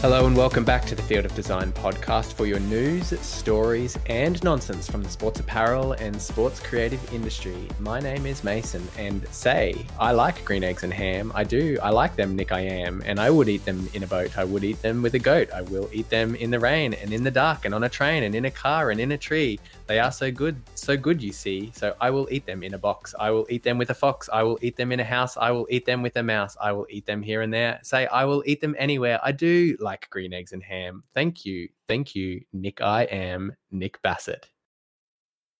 Hello and welcome back to the Field of Design podcast for your news, stories, and nonsense from the sports apparel and sports creative industry. My name is Mason, and say, I like green eggs and ham. I do. I like them, Nick, I am. And I would eat them in a boat. I would eat them with a goat. I will eat them in the rain and in the dark and on a train and in a car and in a tree. They are so good, so good, you see. So I will eat them in a box. I will eat them with a fox. I will eat them in a house. I will eat them with a mouse. I will eat them here and there. Say, I will eat them anywhere. I do green eggs and ham. Thank you. Thank you, Nick. I am Nick Bassett.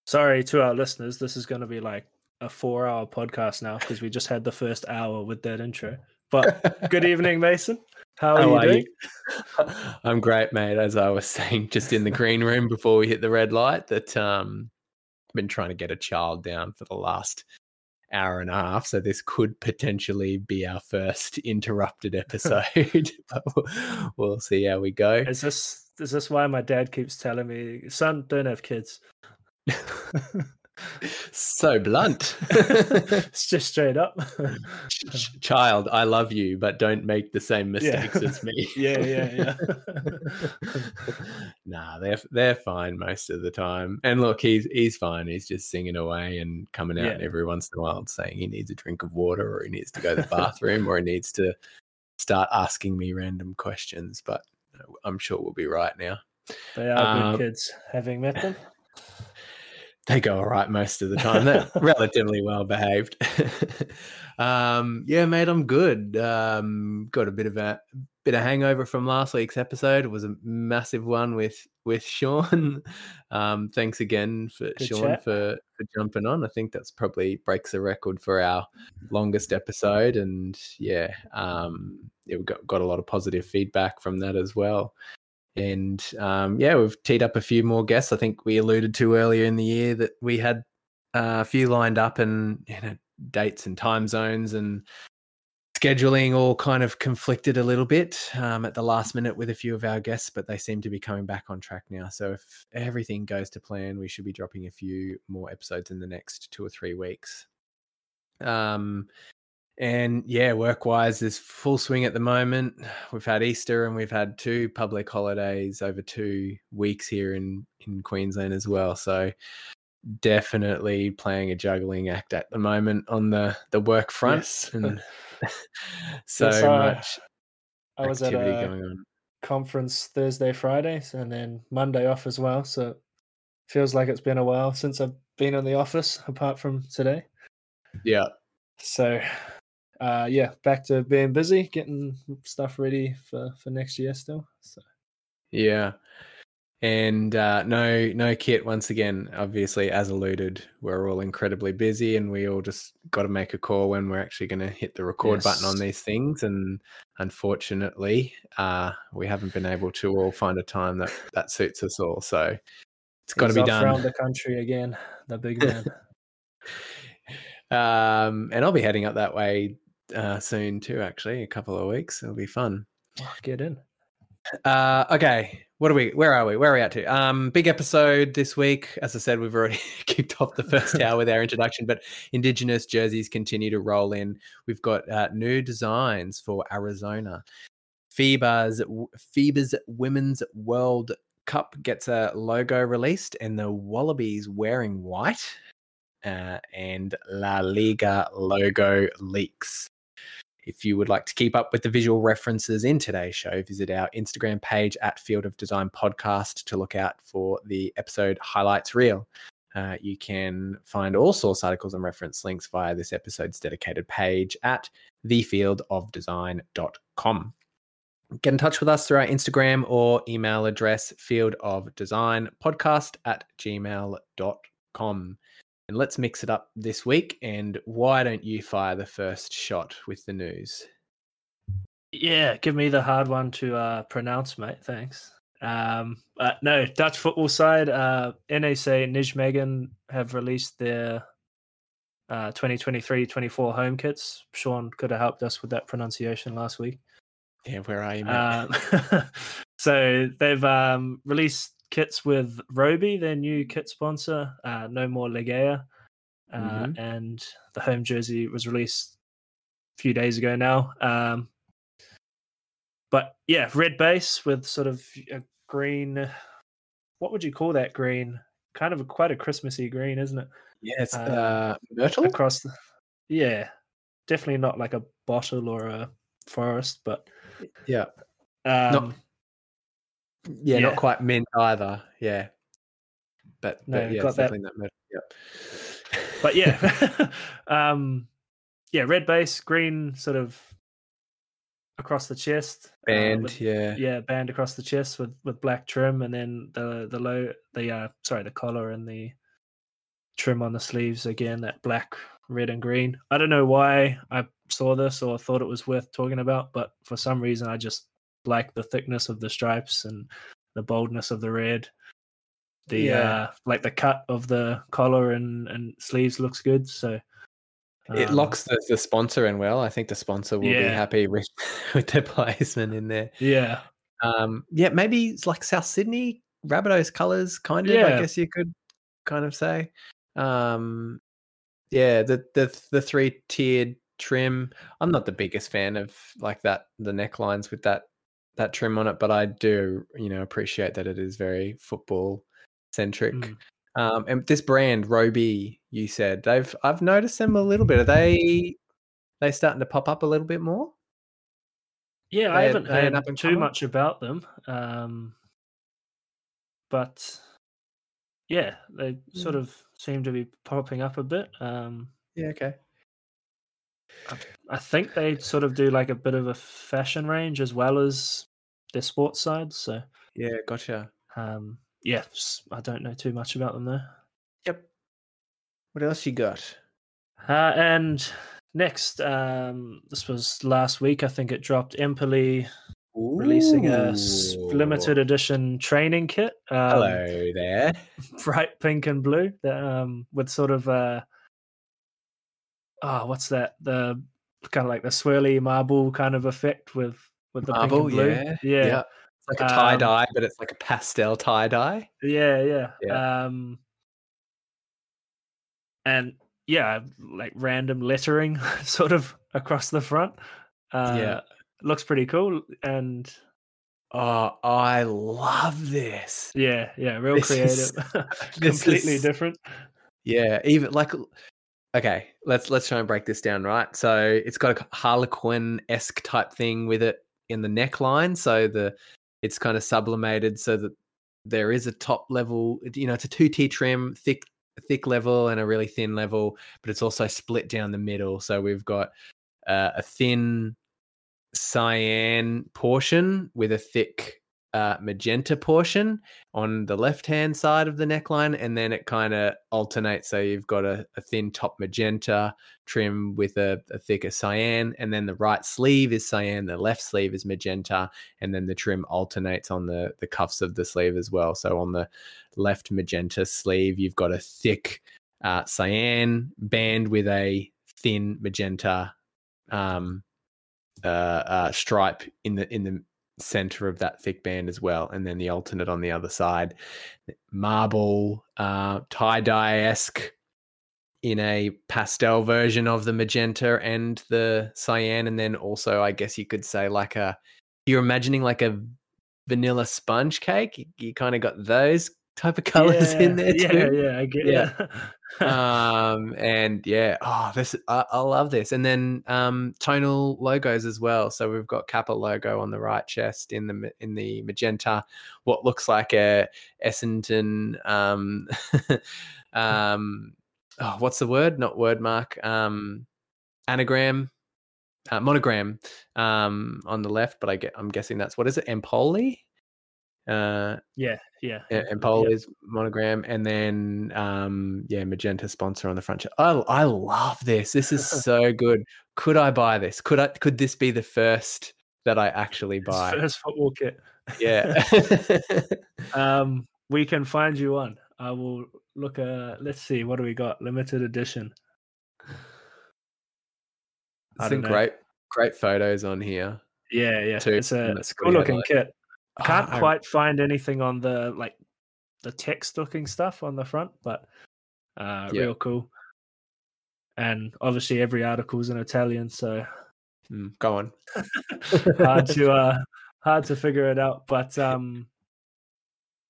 Sorry to our listeners. This is going to be like a four hour podcast now because we just had the first hour with that intro. But good evening, Mason. How are How you are you? I'm great, mate. As I was saying just in the green room before we hit the red light, that um I've been trying to get a child down for the last hour and a half. So this could potentially be our first interrupted episode. but we'll, we'll see how we go. Is this is this why my dad keeps telling me, son, don't have kids? So blunt. it's just straight up. Ch- ch- Child, I love you, but don't make the same Yeah. mistakes as me. yeah, yeah, yeah. nah, they're they're fine most of the time. And look, he's he's fine. He's just singing away and coming out Yeah. every once in a while saying he needs a drink of water or he needs to go to the bathroom or he needs to start asking me random questions. But I'm sure we'll be right now. they are Um, good kids. Having met them, they go all right most of the time. They're relatively well behaved. um, yeah, mate, I'm good. Um, got a bit of a bit of hangover from last week's episode. It was a massive one with with Sean. Um, thanks again for Good Sean chat. for for jumping on. I think that's probably breaks the record for our longest episode, and yeah, um, yeah, we got got a lot of positive feedback from that as well. And um, yeah, we've teed up a few more guests. I think we alluded to earlier in the year that we had uh, a few lined up and you know, dates and time zones and scheduling all kind of conflicted a little bit um, at the last minute with a few of our guests, but they seem to be coming back on track now. So if everything goes to plan, we should be dropping a few more episodes in the next two or three weeks. Um, and yeah, work wise, there's full swing at the moment. We've had Easter and we've had two public holidays over two weeks here in, in Queensland as well. So definitely playing a juggling act at the moment on the, the work front. Yes. And so Yes, uh, much I was at a going on. conference Thursday, Friday, and then Monday off as well. So feels like it's been a while since I've been in the office, apart from today. Yeah. So, uh, yeah, back to being busy, getting stuff ready for for next year still. So Yeah. And uh, no, no kit. Once again, obviously, as alluded, we're all incredibly busy, and we all just got to make a call when we're actually going to hit the record button on these things. And unfortunately, uh, we haven't been able to all find a time that that suits us all. So it's got to be done. around the country again, the big man. um, and I'll be heading up that way uh, soon too. Actually, a couple of weeks. It'll be fun. Oh, Get in. Uh, okay, what are we? Where are we? Where are we at to? Um, big episode this week. As I said, we've already kicked off the first hour with our introduction, but Indigenous jerseys continue to roll in. We've got uh, new designs for Arizona. FIBA's FIBA's Women's World Cup gets a logo released, and the Wallabies wearing white. Uh, and La Liga logo leaks. If you would like to keep up with the visual references in today's show, visit our Instagram page at Field of Design Podcast to look out for the episode highlights reel. Uh, you can find all source articles and reference links via this episode's dedicated page at thefieldofdesign.com. Get in touch with us through our Instagram or email address fieldofdesignpodcast at gmail.com. And let's mix it up this week. And why don't you fire the first shot with the news? Yeah, give me the hard one to uh, pronounce, mate. Thanks. Um, uh, no, Dutch football side, uh, NEC Nijmegen have released their uh, 2023-24 home kits. Sean could have helped us with that pronunciation last week. Yeah, where are you, mate? Um, so they've um, released kits with Robey, their new kit sponsor. Uh, no more Legea, uh, Mhm. and the home jersey was released a few days ago now. Um, but yeah, red base with sort of a green. What would you call that green? Kind of a, quite a Christmassy green, isn't it? Yeah, it's Uh, uh, myrtle. Across the, yeah, definitely not like a bottle or a forest, but Yeah, um, yeah, Yeah. not quite mint either. Yeah, but, No, but yeah, got that- that. Yep. but yeah, um, yeah, red base, green sort of across the chest, uh, band. with- yeah, yeah, band across the chest with with black trim, and then the the low the uh sorry the collar and the trim on the sleeves again that black, red, and green. I don't know why I saw this or thought it was worth talking about, but for some reason I just like the thickness of the stripes and the boldness of the red. The Yeah. uh like the cut of the collar and and sleeves looks good. So it um, locks the, the sponsor in well. I think the sponsor will be happy with with the placement in there. Yeah, Um, yeah, maybe it's like South Sydney Rabbitohs colours, kind of. I guess you could kind of say. Um, yeah, the the the three tiered trim. I'm not the biggest fan of like that the necklines with that that trim on it, but I do you know appreciate that it is very football centric. Mm. Um, and this brand Robey, you said they've I've noticed them a little bit. Are they they starting to pop up a little bit more? Yeah, I They're- haven't heard too much about them. Um, but yeah, they sort Mm. of seem to be popping up a bit. Um, Yeah, okay. I think they sort of do like a bit of a fashion range as well as their sports side. So Yeah, gotcha. um, yeah, I don't know too much about them though. Yep. What else you got? Uh, and next, um, this was last week. I think it dropped. Empoli releasing a limited edition training kit. Um, Hello there. bright pink and blue that, um with sort of uh oh what's that the kind of like the swirly marble kind of effect with with the Marble, pink and blue yeah, yeah It's like a tie Um, dye, but it's like a pastel tie dye. yeah yeah, Yeah. um and yeah like random lettering sort of across the front uh Yeah. looks pretty cool and Oh, I love this. yeah yeah real This creative this completely is- different Yeah, even like okay, let's let's try and break this down, right? So it's got a Harlequin esque type thing with it in the neckline. So the it's kind of sublimated so that there is a top level, you know, it's a two T trim, thick thick level and a really thin level, but it's also split down the middle. So we've got uh, a thin cyan portion with a thick uh, magenta portion on the left hand side of the neckline, and then it kind of alternates. So you've got a, a thin top magenta trim with a, a thicker cyan, and then the right sleeve is cyan, the left sleeve is magenta, and then the trim alternates on the the cuffs of the sleeve as well. So on the left magenta sleeve, you've got a thick uh, cyan band with a thin magenta um, uh, uh, stripe in the in the center of that thick band as well, and then the alternate on the other side, marble uh, tie dye esque in a pastel version of the magenta and the cyan, and then also I guess you could say like a you're imagining like a vanilla sponge cake. You, you kind of got those type of colors in there too. yeah yeah, i get Yeah. yeah um and yeah oh this I, I love this. And then um tonal logos as well. So we've got kappa logo on the right chest in the in the magenta what looks like a essendon um um oh, what's the word? Not word mark um anagram uh, monogram um on the left but i get i'm guessing that's what is it? Empoli uh yeah yeah yeah, Empoli's monogram, and then um, yeah, magenta sponsor on the front. I I love this. This is so good. Could I buy this? Could I? Could this be the first that I actually buy? first football kit Yeah. um we can find you one i will look uh let's see what do we got limited edition I Some great great photos on here. yeah yeah Two, it's a it's a cool looking highlight. kit I can't I- quite find anything on the like the text looking stuff on the front but uh Yeah. real cool and obviously every article is in italian so mm, go on. hard to uh hard to figure it out. But um,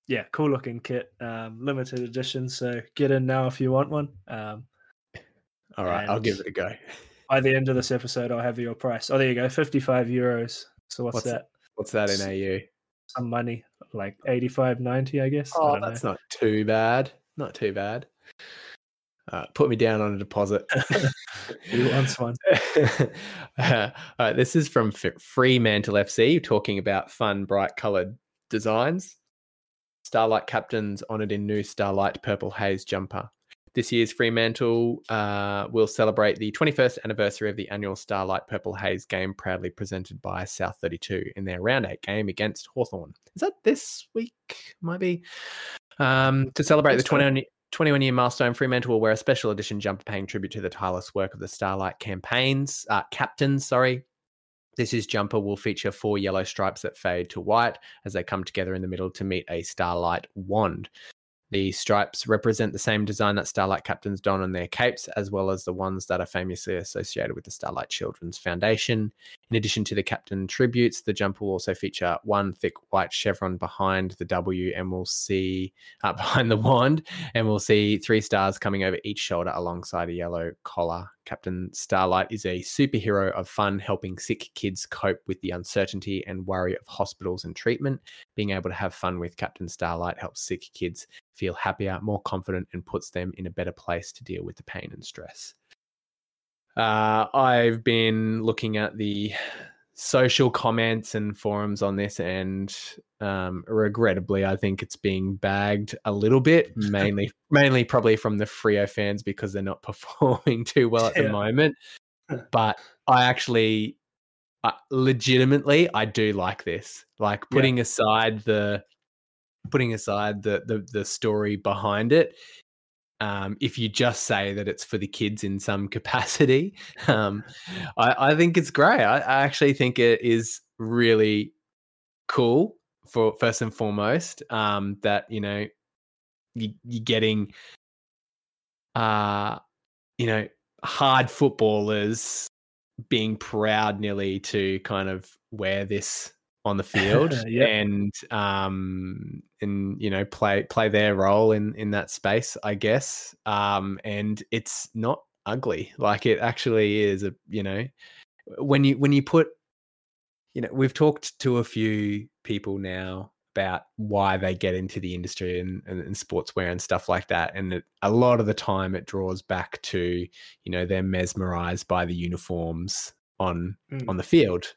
yeah, cool looking kit, um, limited edition. So get in now if you want one. Um, All right, I'll give it a go. By the end of this episode, I'll have your price. Oh, there you go, fifty-five euros. So what's, What's that? What's that in AU? Some money, like 85, 90, I guess. I Oh, don't that's know. not too bad. Not too bad. Uh, put me down on a deposit. Who wants one? uh, all right, this is from F- Fremantle FC, talking about fun, bright coloured designs. Starlight Captains honoured in new Starlight Purple Haze jumper. This year's Fremantle uh, will celebrate the 21st anniversary of the annual Starlight Purple Haze game, proudly presented by South 32 in their round eight game against Hawthorn. Is that this week? Might be. Um, to celebrate the 20, 21 year milestone, Fremantle will wear a special edition jumper paying tribute to the tireless work of the Starlight campaigns, uh, captains, sorry. This year's jumper will feature four yellow stripes that fade to white as they come together in the middle to meet a Starlight wand. The stripes represent the same design that Starlight captains don on their capes, as well as the ones that are famously associated with the Starlight Children's Foundation. In addition to the captain tributes, the jumper will also feature one thick white chevron behind the W, and we'll see uh, behind the wand, and we'll see three stars coming over each shoulder alongside a yellow collar. Captain Starlight is a superhero of fun, helping sick kids cope with the uncertainty and worry of hospitals and treatment. Being able to have fun with Captain Starlight helps sick kids feel happier, more confident, and puts them in a better place to deal with the pain and stress. Uh, I've been looking at the social comments and forums on this, and um, regrettably, I think it's being bagged a little bit, mainly, mainly probably from the Freo fans because they're not performing too well at the Yeah. moment. But I actually, uh, legitimately, I do like this. Like Yeah. putting aside the, putting aside the the the story behind it. Um, if you just say that it's for the kids in some capacity, um, I, I think it's great. I, I actually think it is really cool for first and foremost um, that you know you, you're getting uh you know hard footballers being proud nearly to kind of wear this on the field Yep. and um and you know play play their role in in that space i guess um and it's not ugly like it actually is a you know when you when you put you know we've talked to a few people now about why they get into the industry and, and, and sportswear and stuff like that and it, a lot of the time it draws back to you know they're mesmerized by the uniforms on Mm. on the field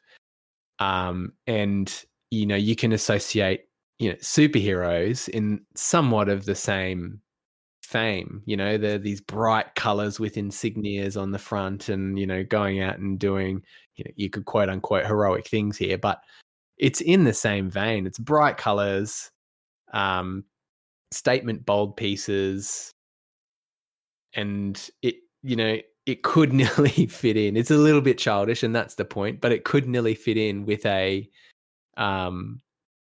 um and you know you can associate you know superheroes in somewhat of the same fame you know they're these bright colors with insignias on the front and you know going out and doing you know you could quote unquote heroic things here but it's in the same vein. It's bright colors um statement bold pieces and it you know it could nearly fit in it's a little bit childish and that's the point but it could nearly fit in with a um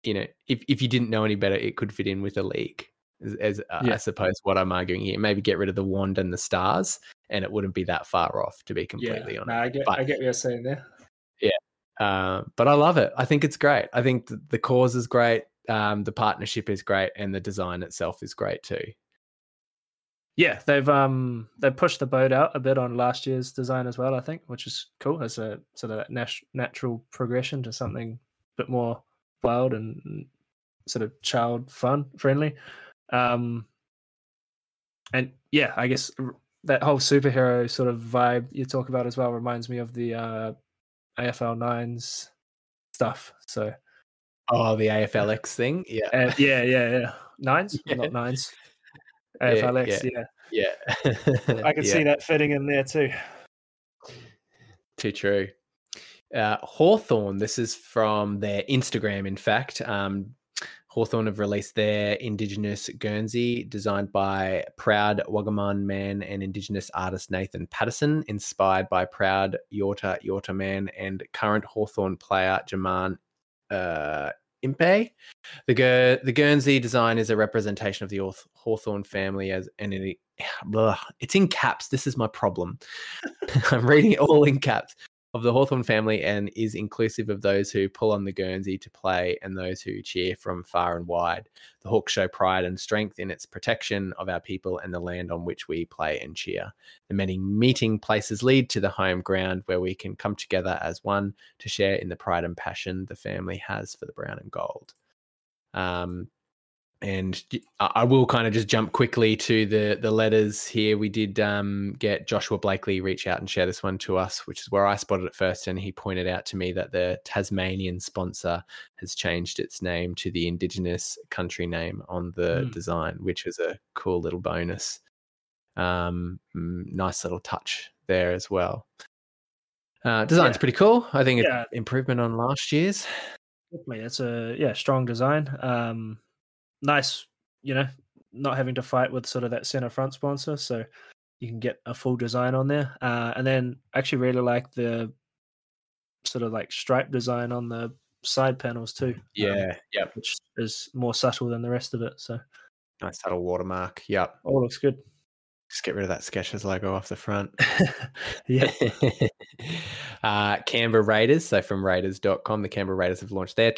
you know if, if you didn't know any better it could fit in with a league as, as uh, i suppose what i'm arguing here maybe get rid of the wand and the stars and it wouldn't be that far off to be completely yeah, honest no, I get, But- I get what you're saying there. uh, but I love it. I think it's great. I think th- the cause is great. Um, the partnership is great, and the design itself is great too. Yeah, they've um they pushed the boat out a bit on last year's design as well. I think, which is cool as a sort of nat- natural progression to something a bit more wild and sort of child fun friendly. Um, and yeah, I guess that whole superhero sort of vibe you talk about as well reminds me of the uh, AFL nines stuff. So Oh, the AFLX thing, yeah, uh, yeah, yeah, yeah, nines, Yeah. not nines. Yeah, AFLX, yeah. yeah. I can Yeah. see that fitting in there too. Too true. Uh, Hawthorn, this is from their Instagram, in fact. Um, Hawthorn have released their Indigenous Guernsey, designed by proud Wagaman man and Indigenous artist Nathan Patterson, inspired by proud Yorta Yorta man and current Hawthorn player Jarman uh, Impey. The, Guer- the Guernsey design is a representation of the Hawth- Hawthorn family as and it, blah, it's in caps. This is my problem. I'm reading it all in caps. Of the Hawthorn family and is inclusive of those who pull on the Guernsey to play and those who cheer from far and wide. The Hawks show pride and strength in its protection of our people and the land on which we play and cheer. The many meeting places lead to the home ground where we can come together as one to share in the pride and passion the family has for the brown and gold. Um, and I will kind of just jump quickly to the the letters here. We did um, get Joshua Blakely reach out and share this one to us, which is where I spotted it first, and he pointed out to me that the Tasmanian sponsor has changed its name to the Indigenous country name on the mm. design, which was a cool little bonus. Um, nice little touch there as well. Uh, design's yeah. pretty cool. I think yeah. improvement on last year's. Definitely, it's a yeah strong design. Um, nice, you know, not having to fight with sort of that center front sponsor. So you can get a full design on there. Uh, and then I actually really like the sort of like stripe design on the side panels too. Um, yeah, um, yeah, which is more subtle than the rest of it. So nice subtle watermark. Yep, all looks good. Just get rid of that Skechers logo off the front. yeah. uh, Canberra Raiders. So from Raiders.com, the Canberra Raiders have launched their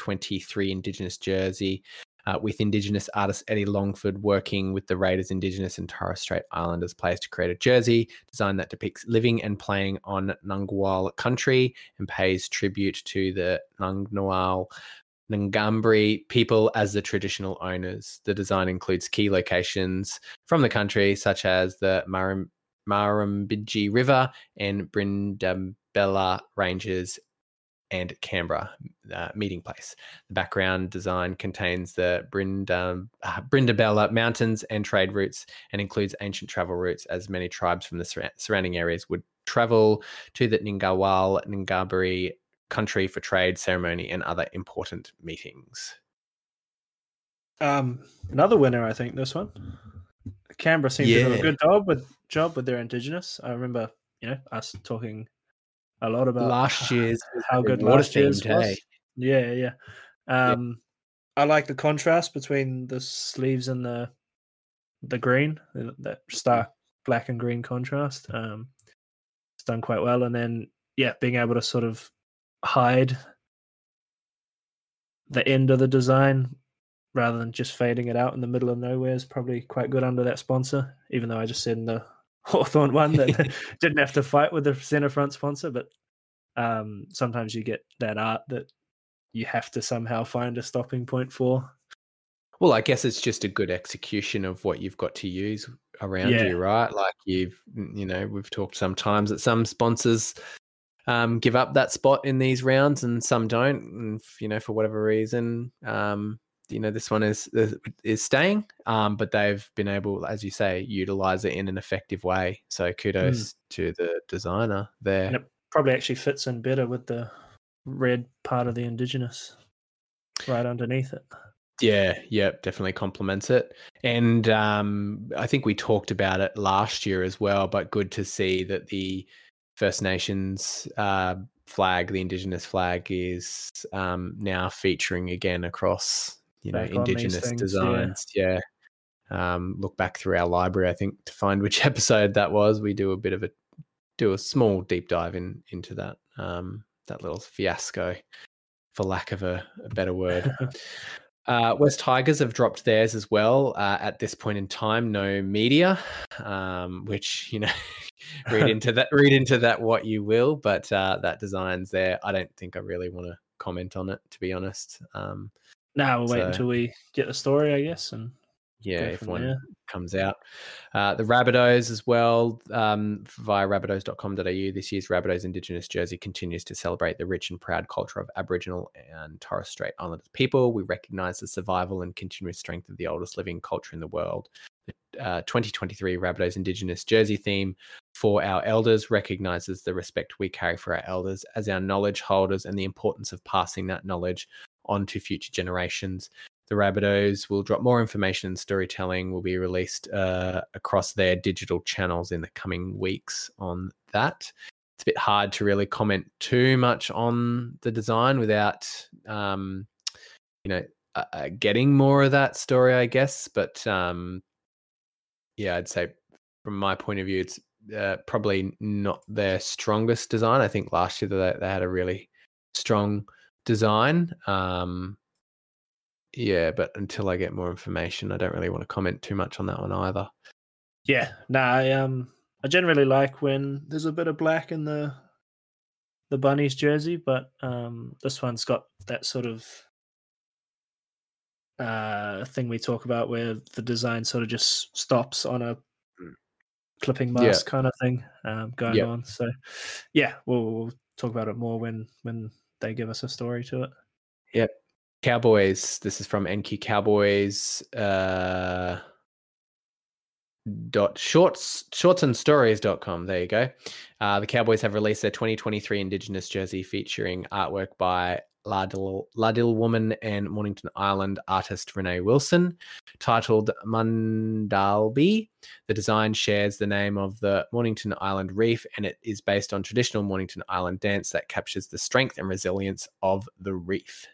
2023 Indigenous jersey uh, with Indigenous artist Eddie Longford working with the Raiders Indigenous and Torres Strait Islanders players to create a jersey design that depicts living and playing on Ngunnawal country and pays tribute to the Ngunnawal Ngambri people as the traditional owners. The design includes key locations from the country, such as the Murrumbidgee River and Brindabella Ranges and Canberra uh, meeting place. The background design contains the Brinda, uh, Brindabella Mountains and trade routes and includes ancient travel routes as many tribes from the sur- surrounding areas would travel to the Ngunnawal Ngambri country for trade, ceremony, and other important meetings. Um, another winner, I think, this one. Canberra seems yeah. to do a good job with job with their indigenous. I remember, you know, us talking a lot about last year's how good last year's was. Yeah, yeah. Um, yeah. I like the contrast between the sleeves and the the green, that stark black and green contrast. Um, it's done quite well, and then yeah, being able to sort of hide the end of the design rather than just fading it out in the middle of nowhere is probably quite good under that sponsor. Even though I just said in the Hawthorn one that didn't have to fight with the center front sponsor, but um, sometimes you get that art that you have to somehow find a stopping point for. Well, I guess it's just a good execution of what you've got to use around yeah. you, right? Like you've, you know, we've talked sometimes that some sponsors um, give up that spot in these rounds and some don't, and you know, for whatever reason, um, you know this one is is staying um, but they've been able as you say utilize it in an effective way. So kudos mm. to the designer there. And it probably actually fits in better with the red part of the indigenous right underneath it. Yeah yeah definitely complements it. And um, i think we talked about it last year as well but good to see that the first nations uh, flag the indigenous flag is um, now featuring again across you know indigenous things, designs yeah, yeah. Um, look back through our library i think to find which episode that was we do a bit of a do a small deep dive in into that um, that little fiasco for lack of a, a better word uh, West Tigers have dropped theirs as well. Uh, at this point in time, no media, um, which you know, read into that. Read into that what you will, but uh, that design's there. I don't think I really want to comment on it, to be honest. Um, now we'll so, wait until we get the story, I guess, and yeah, if one there. comes out. Uh, the Rabbitohs as well, um, via rabbitohs.com.au. This year's Rabbitohs Indigenous jersey continues to celebrate the rich and proud culture of Aboriginal and Torres Strait Islander people. We recognise the survival and continuous strength of the oldest living culture in the world. The uh, 2023 Rabbitohs Indigenous jersey theme for our elders recognises the respect we carry for our elders as our knowledge holders and the importance of passing that knowledge on to future generations. The Rabbitohs will drop more information and storytelling will be released uh, across their digital channels in the coming weeks on that. It's a bit hard to really comment too much on the design without, um, you know, uh, uh getting more of that story, I guess. But um, yeah, I'd say from my point of view, it's uh, probably not their strongest design. I think last year they, they had a really strong design. Um, yeah, but until I get more information, I don't really want to comment too much on that one either. Yeah, no, I um, I generally like when there's a bit of black in the the bunny's jersey, but um, this one's got that sort of uh thing we talk about where the design sort of just stops on a clipping mask yeah. kind of thing um, going yep. on. So, yeah, we'll, we'll talk about it more when when they give us a story to it. Yep. Cowboys. This is from NQ Cowboys. Uh, dot shorts shortsandstories.com there you go uh, the cowboys have released their 2023 indigenous jersey featuring artwork by Lardil, Lardil Woman and Mornington Island artist Renee Wilson, titled Mundalbi. The design shares the name of the Mornington Island Reef and it is based on traditional Mornington Island dance that captures the strength and resilience of the reef.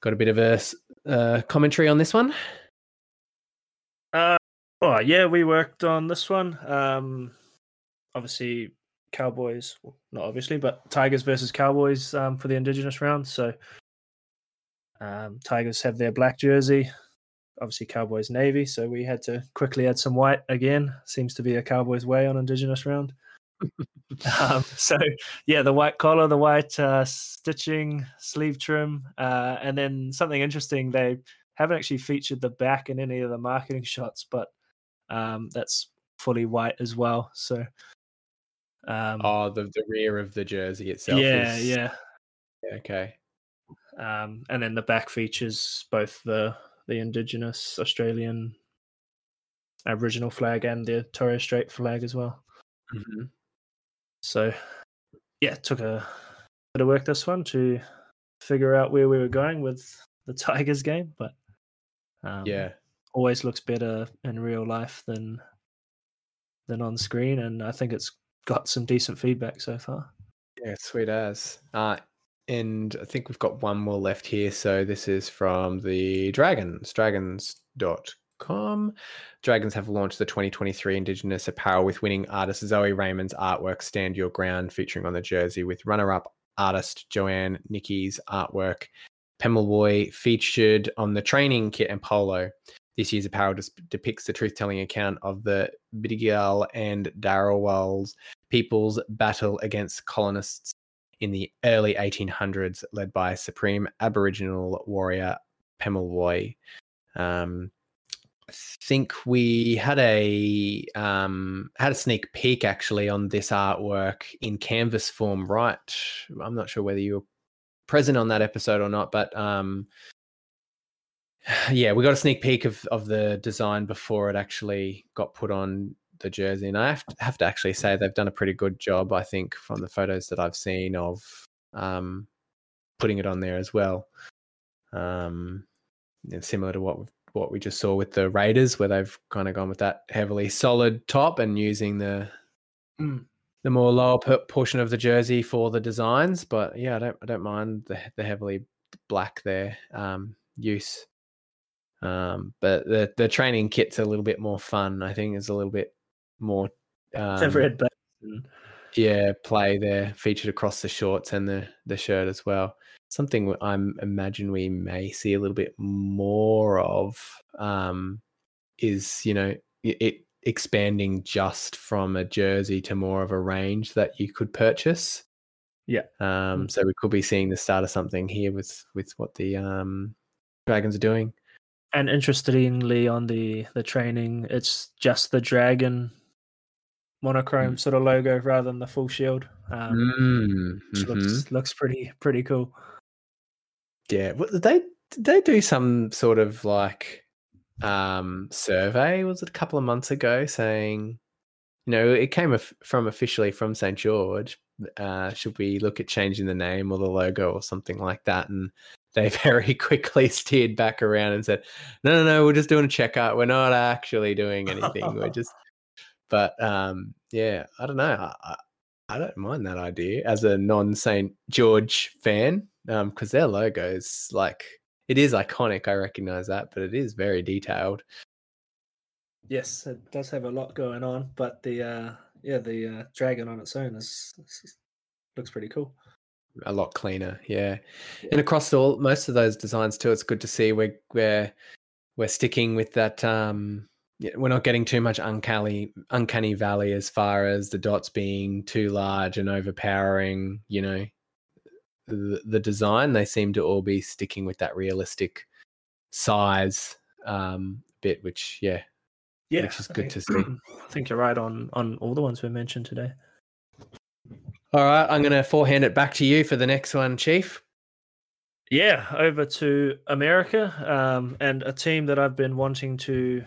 Got a bit of a uh, commentary on this one? Oh, yeah, we worked on this one. Um, obviously, Cowboys, well, not obviously, but Tigers versus Cowboys um, for the Indigenous round. So, um, Tigers have their black jersey, obviously, Cowboys navy. So, we had to quickly add some white again. Seems to be a Cowboys way on Indigenous round. um, so yeah, the white collar, the white uh, stitching, sleeve trim, uh, and then something interesting. They haven't actually featured the back in any of the marketing shots, but um, that's fully white as well. So um, oh, the the rear of the jersey itself. Yeah, is... yeah. Okay. Um, and then the back features both the the indigenous Australian Aboriginal flag and the Torres Strait flag as well. Mm-hmm. So, yeah, it took a bit of work this one to figure out where we were going with the Tigers game, but um, yeah, always looks better in real life than than on screen, and I think it's got some decent feedback so far. Yeah, sweet as. Uh, and I think we've got one more left here. So this is from the Dragons, dragons.com. Dragons have launched the 2023 Indigenous apparel with winning artist Zoe Raymond's artwork Stand Your Ground, featuring on the jersey with runner up artist Joanne Nicky's artwork. Pemulwuy featured on the training kit and polo. This year's apparel depicts the truth telling account of the Bidjigal and Darawal's people's battle against colonists in the early 1800s, led by supreme Aboriginal warrior Pemulwuy. Um, I think we had a um, had a sneak peek actually on this artwork in canvas form, right? I'm not sure whether you were present on that episode or not, but um, yeah, we got a sneak peek of of the design before it actually got put on the jersey, and I have to, have to actually say they've done a pretty good job. I think from the photos that I've seen of um, putting it on there as well. Um, similar to what what we just saw with the Raiders, where they've kind of gone with that heavily solid top and using the mm. the more lower portion of the jersey for the designs. But yeah, I don't I don't mind the the heavily black there um, use. Um, but the the training kit's a little bit more fun. I think is a little bit more. Um, red Yeah, play there featured across the shorts and the the shirt as well. Something I'm imagine we may see a little bit more of um, is you know it expanding just from a jersey to more of a range that you could purchase. Yeah. Um, mm. so we could be seeing the start of something here with with what the um, dragons are doing. And interestingly, on the the training, it's just the dragon monochrome mm. sort of logo rather than the full shield. Um, mm. which mm-hmm. looks looks pretty pretty cool. Yeah, did they did they do some sort of like um, survey? Was it a couple of months ago saying, you know, it came from officially from St George. Uh, should we look at changing the name or the logo or something like that? And they very quickly steered back around and said, "No, no, no, we're just doing a checkup. We're not actually doing anything. we're just." But um, yeah, I don't know. I, I don't mind that idea as a non Saint George fan because um, their logo is like it is iconic. I recognize that, but it is very detailed. Yes, it does have a lot going on, but the uh yeah, the uh, dragon on its own is, is looks pretty cool. A lot cleaner, yeah. yeah. And across all most of those designs too, it's good to see we're we're we're sticking with that. Um, we're not getting too much uncanny uncanny valley as far as the dots being too large and overpowering. You know, the, the design. They seem to all be sticking with that realistic size um, bit, which yeah, yeah, which is good think, to see. I think you're right on on all the ones we mentioned today. All right, I'm going to forehand it back to you for the next one, Chief. Yeah, over to America um, and a team that I've been wanting to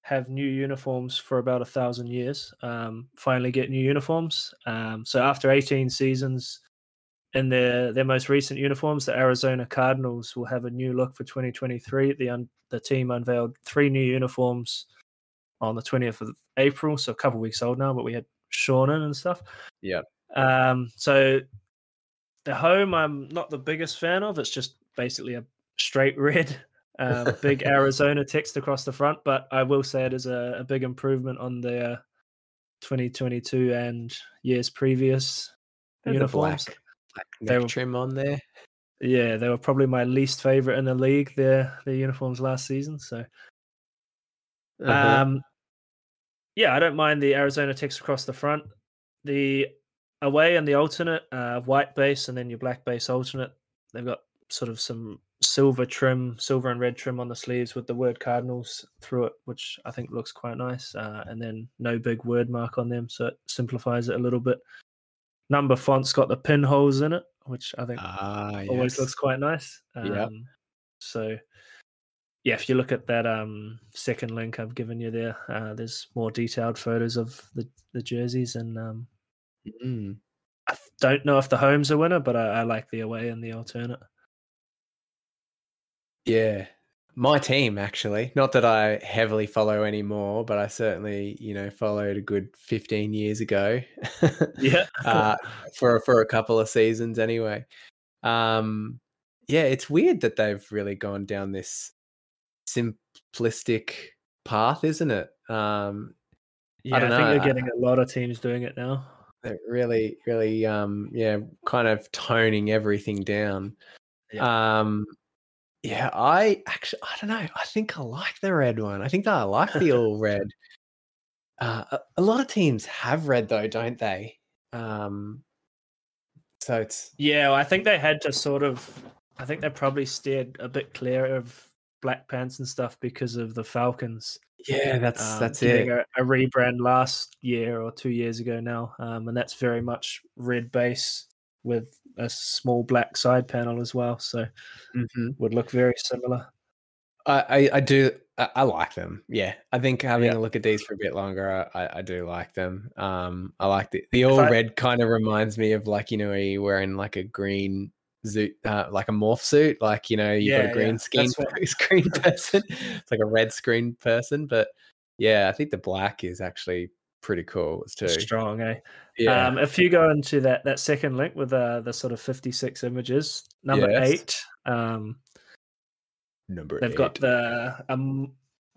have new uniforms for about a thousand years. Um, finally, get new uniforms. Um, so after 18 seasons in their their most recent uniforms, the Arizona Cardinals will have a new look for 2023. The un- the team unveiled three new uniforms on the 20th of April, so a couple weeks old now, but we had Shonen and stuff. Yeah. Um, so the home, I'm not the biggest fan of. It's just basically a straight red, uh, big Arizona text across the front. But I will say it is a, a big improvement on the 2022 and years previous There's uniforms. Black, black they were, trim on there. Yeah, they were probably my least favorite in the league. Their their uniforms last season. So, uh-huh. um, yeah, I don't mind the Arizona text across the front. The away and the alternate, uh, white base and then your black base alternate. They've got sort of some silver trim, silver and red trim on the sleeves with the word Cardinals through it, which I think looks quite nice. Uh, and then no big word mark on them, so it simplifies it a little bit. Number font's got the pinholes in it, which I think ah, always yes. looks quite nice. Um, yeah. So yeah, if you look at that um, second link I've given you there, uh, there's more detailed photos of the, the jerseys, and um, mm. I don't know if the home's a winner, but I, I, like the away and the alternate. Yeah, my team actually. Not that I heavily follow anymore, but I certainly you know followed a good 15 years ago. yeah, uh, for for a couple of seasons anyway. Um, yeah, it's weird that they've really gone down this simplistic path, isn't it? Um, yeah, I don't I think you're getting a lot of teams doing it now. Really, really, um, yeah, kind of toning everything down. Yeah. Um, yeah, I actually, I don't know. I think I like the red one. I think that I like the all red. Uh, a, a, lot of teams have red though, don't they? Um, so it's yeah. Well, I think they had to sort of. I think they probably steered a bit clear of Black Pants and stuff because of the Falcons. Yeah, that's um, that's it. A, a, rebrand last year or two years ago now, um, and that's very much red base with a small black side panel as well. So mm-hmm. would look very similar. I, I, I do I, I, like them. Yeah, I think having yeah. a look at these for a bit longer, I, I do like them. Um, I like the the all red kind of reminds me of like you know, you wearing like a green zoot, uh, like a morph suit. Like you know, you've yeah, got a green yeah. screen screen person. it's like a red screen person, but yeah, I think the black is actually pretty cool it's too. Strong, eh? Yeah. Um, if you go into that that second link with uh, the sort of fifty six images, number yes. eight. Um, number they've eight. got the um,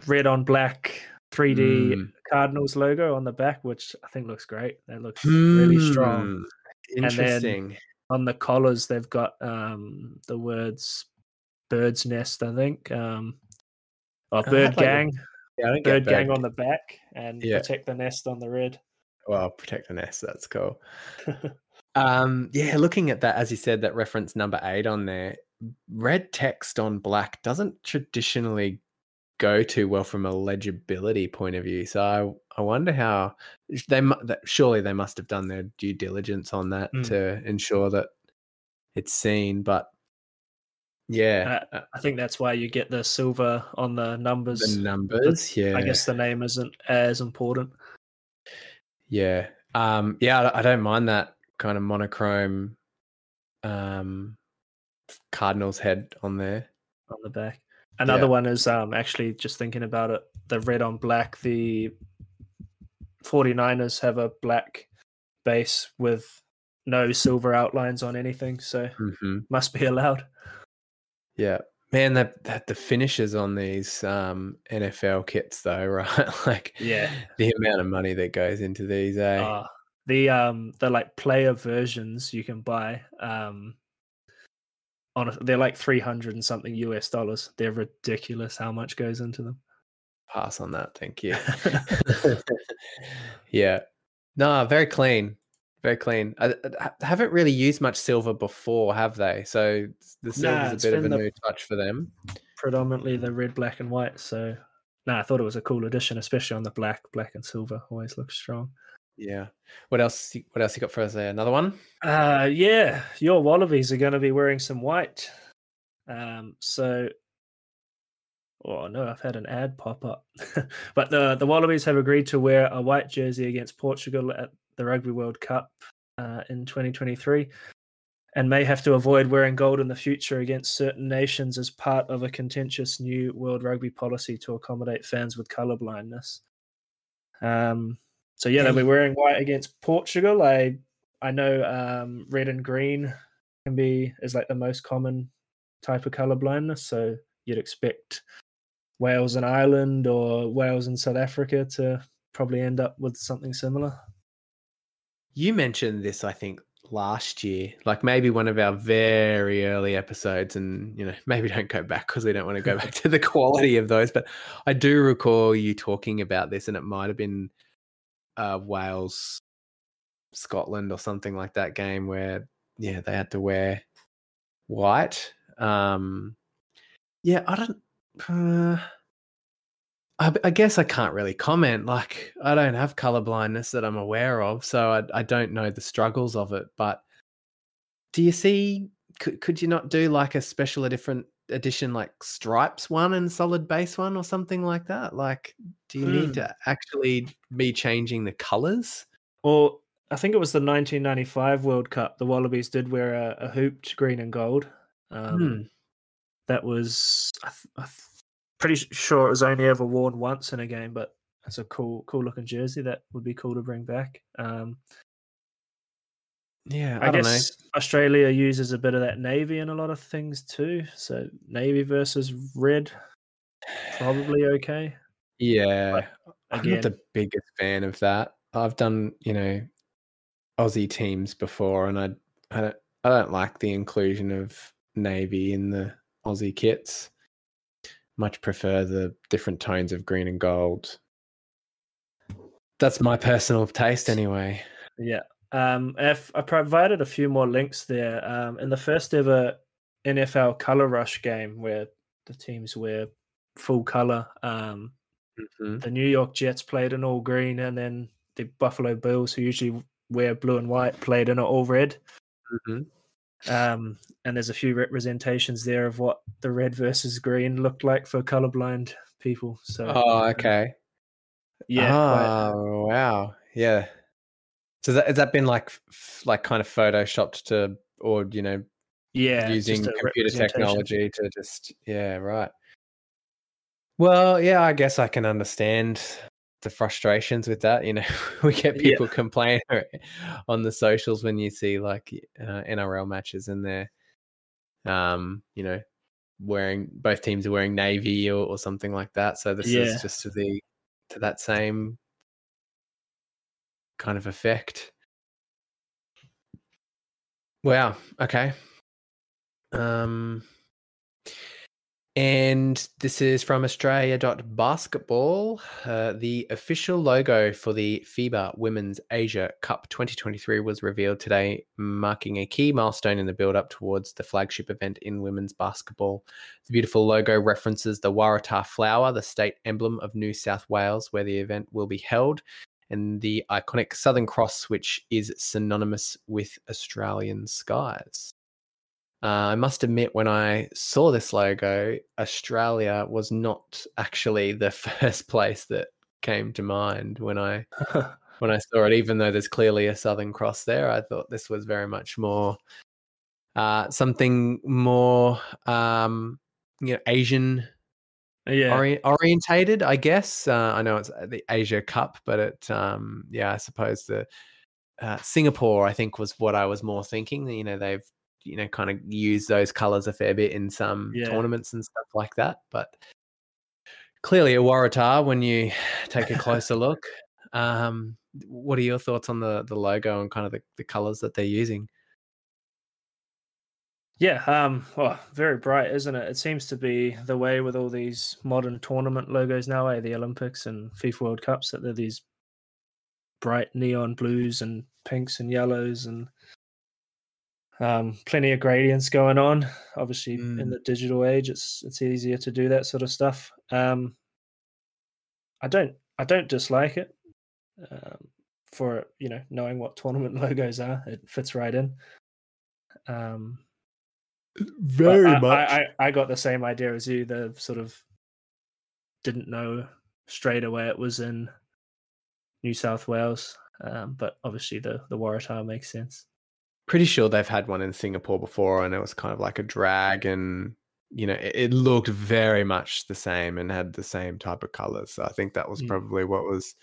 red on black 3D mm. Cardinals logo on the back, which I think looks great. That looks mm. really strong. Hmm. Interesting on the collars they've got um, the words bird's nest i think um, or oh, bird gang. Yeah, bird gang on the back and yeah. protect the nest on the red. Well protect the nest that's cool. Um yeah looking at that as you said that reference number eight on there red text on black doesn't traditionally go too well from a legibility point of view. So I, I wonder how they surely they must have done their due diligence on that mm. to ensure that it's seen. But yeah, uh, I think that's why you get the silver on the numbers. The numbers, yeah. I guess the name isn't as important. Yeah, um, yeah, I don't mind that kind of monochrome um, Cardinals head on there on the back. Another yeah. one is um, actually just thinking about it the red on black. The 49ers have a black base with no silver outlines on anything, so mm-hmm. must be allowed. Yeah. Man, that the, the finishes on these um, NFL kits, though, right? like, yeah, the amount of money that goes into these, eh? Uh, the um the like player versions you can buy um on a, they're like 300 and something US dollars. They're ridiculous how much goes into them. Pass on that, thank you. yeah. No, very clean. Very clean. I, I, haven't really used much silver before, have they? So the silver's Nah, a bit of a the- new touch for them. Predominantly the red, black, and white. So, no, I thought it was a cool addition, especially on the black. Black and silver always looks strong. Yeah. What else? What else you got for us there? Another one? Uh, yeah, your Wallabies are going to be wearing some white. Um, so, oh no, I've had an ad pop up. but the the Wallabies have agreed to wear a white jersey against Portugal at the Rugby World Cup uh, in 2023, and may have to avoid wearing gold in the future against certain nations as part of a contentious new World Rugby policy to accommodate fans with color blindness. Um, so yeah, they'll be wearing white against Portugal. I I know um, red and green can be is like the most common type of color blindness. So you'd expect Wales and Ireland or Wales and South Africa to probably end up with something similar. You mentioned this, I think, last year, like maybe one of our very early episodes, and you know, maybe don't go back because we don't want to go back to the quality of those. But I do recall you talking about this, and it might have been uh, Wales, Scotland, or something like that game where, yeah, they had to wear white. Um, yeah, I don't. Uh, I, I guess I can't really comment. Like, I don't have color blindness that I'm aware of, so I, I don't know the struggles of it. But do you see? Could could you not do like a special, a different edition, like stripes one and solid base one, or something like that? Like, do you Hmm. need to actually be changing the colors? Well, I think it was the 1995 World Cup. The Wallabies did wear a, a hooped green and gold. Um, Hmm. That was I th- I th- pretty sure it was only ever worn once in a game, but it's a cool, cool looking jersey that would be cool to bring back. Um, Yeah, I, I, don't know. guess Australia uses a bit of that navy in a lot of things too. So navy versus red, probably okay. Yeah, I'm not the biggest fan of that. I've done, you know, Aussie teams before, and I, I don't, I don't like the inclusion of navy in the Aussie kits. Much prefer the different tones of green and gold. That's my personal taste, anyway. yeah. Um, if I provided a few more links there. Um, in the first ever NFL Color Rush game, where the teams wear full color, um, Mhm. the New York Jets played in all green, and then the Buffalo Bills, who usually wear blue and white, played in all red. Mhm. Um, and there's a few representations there of what the red versus green looked like for colorblind people. So Oh, okay. yeah, quite- Oh, wow. Yeah. So that has that been like, like kind of photoshopped to, or you know, yeah, using computer technology to just yeah right well yeah i guess i can understand the frustrations with that you know we get Yeah. people complaining on the socials when you see like uh, nrl matches and they're um you know wearing both teams are wearing navy or, or something like that so this Yeah. is just to the to that same kind of effect wow okay um, and this is from Australia.basketball. Uh, the official logo for the FIBA Women's Asia Cup 2023 was revealed today, marking a key milestone in the build up towards the flagship event in women's basketball. The beautiful logo references the Waratah flower, the state emblem of New South Wales, where the event will be held. And the iconic Southern Cross, which is synonymous with Australian skies. Uh, I must admit, when I saw this logo, Australia was not actually the first place that came to mind when I when I saw it. Even though there's clearly a Southern Cross there, I thought this was very much more uh, something more um, you know Asian yeah, ori- orientated. I guess uh, I know it's the Asia Cup, but it um, yeah, I suppose the uh, Singapore I think was what I was more thinking. You know, they've you know kind of used those colors a fair bit in some Yeah. tournaments and stuff like that. But clearly a Waratah when you take a closer look. Um, what are your thoughts on the the logo and kind of the, the colors that they're using? Yeah, um, well, very bright, isn't it? It seems to be the way with all these modern tournament logos now, eh? The Olympics and FIFA World Cups, that they're these bright neon blues and pinks and yellows and um, plenty of gradients going on. Obviously, in Mm. the digital age, it's it's easier to do that sort of stuff. Um, I don't I don't dislike it. Um, for you know knowing what tournament logos are, it fits right in. Um, but I, I, I, I got the same idea as you. The sort of didn't know straight away it was in New South Wales, um, but obviously the the Waratah makes sense. pretty sure they've had one in Singapore before, and it was kind of like a drag, and you know, it, it looked very much the same and had the same type of colors. So I think that was Mm. probably what was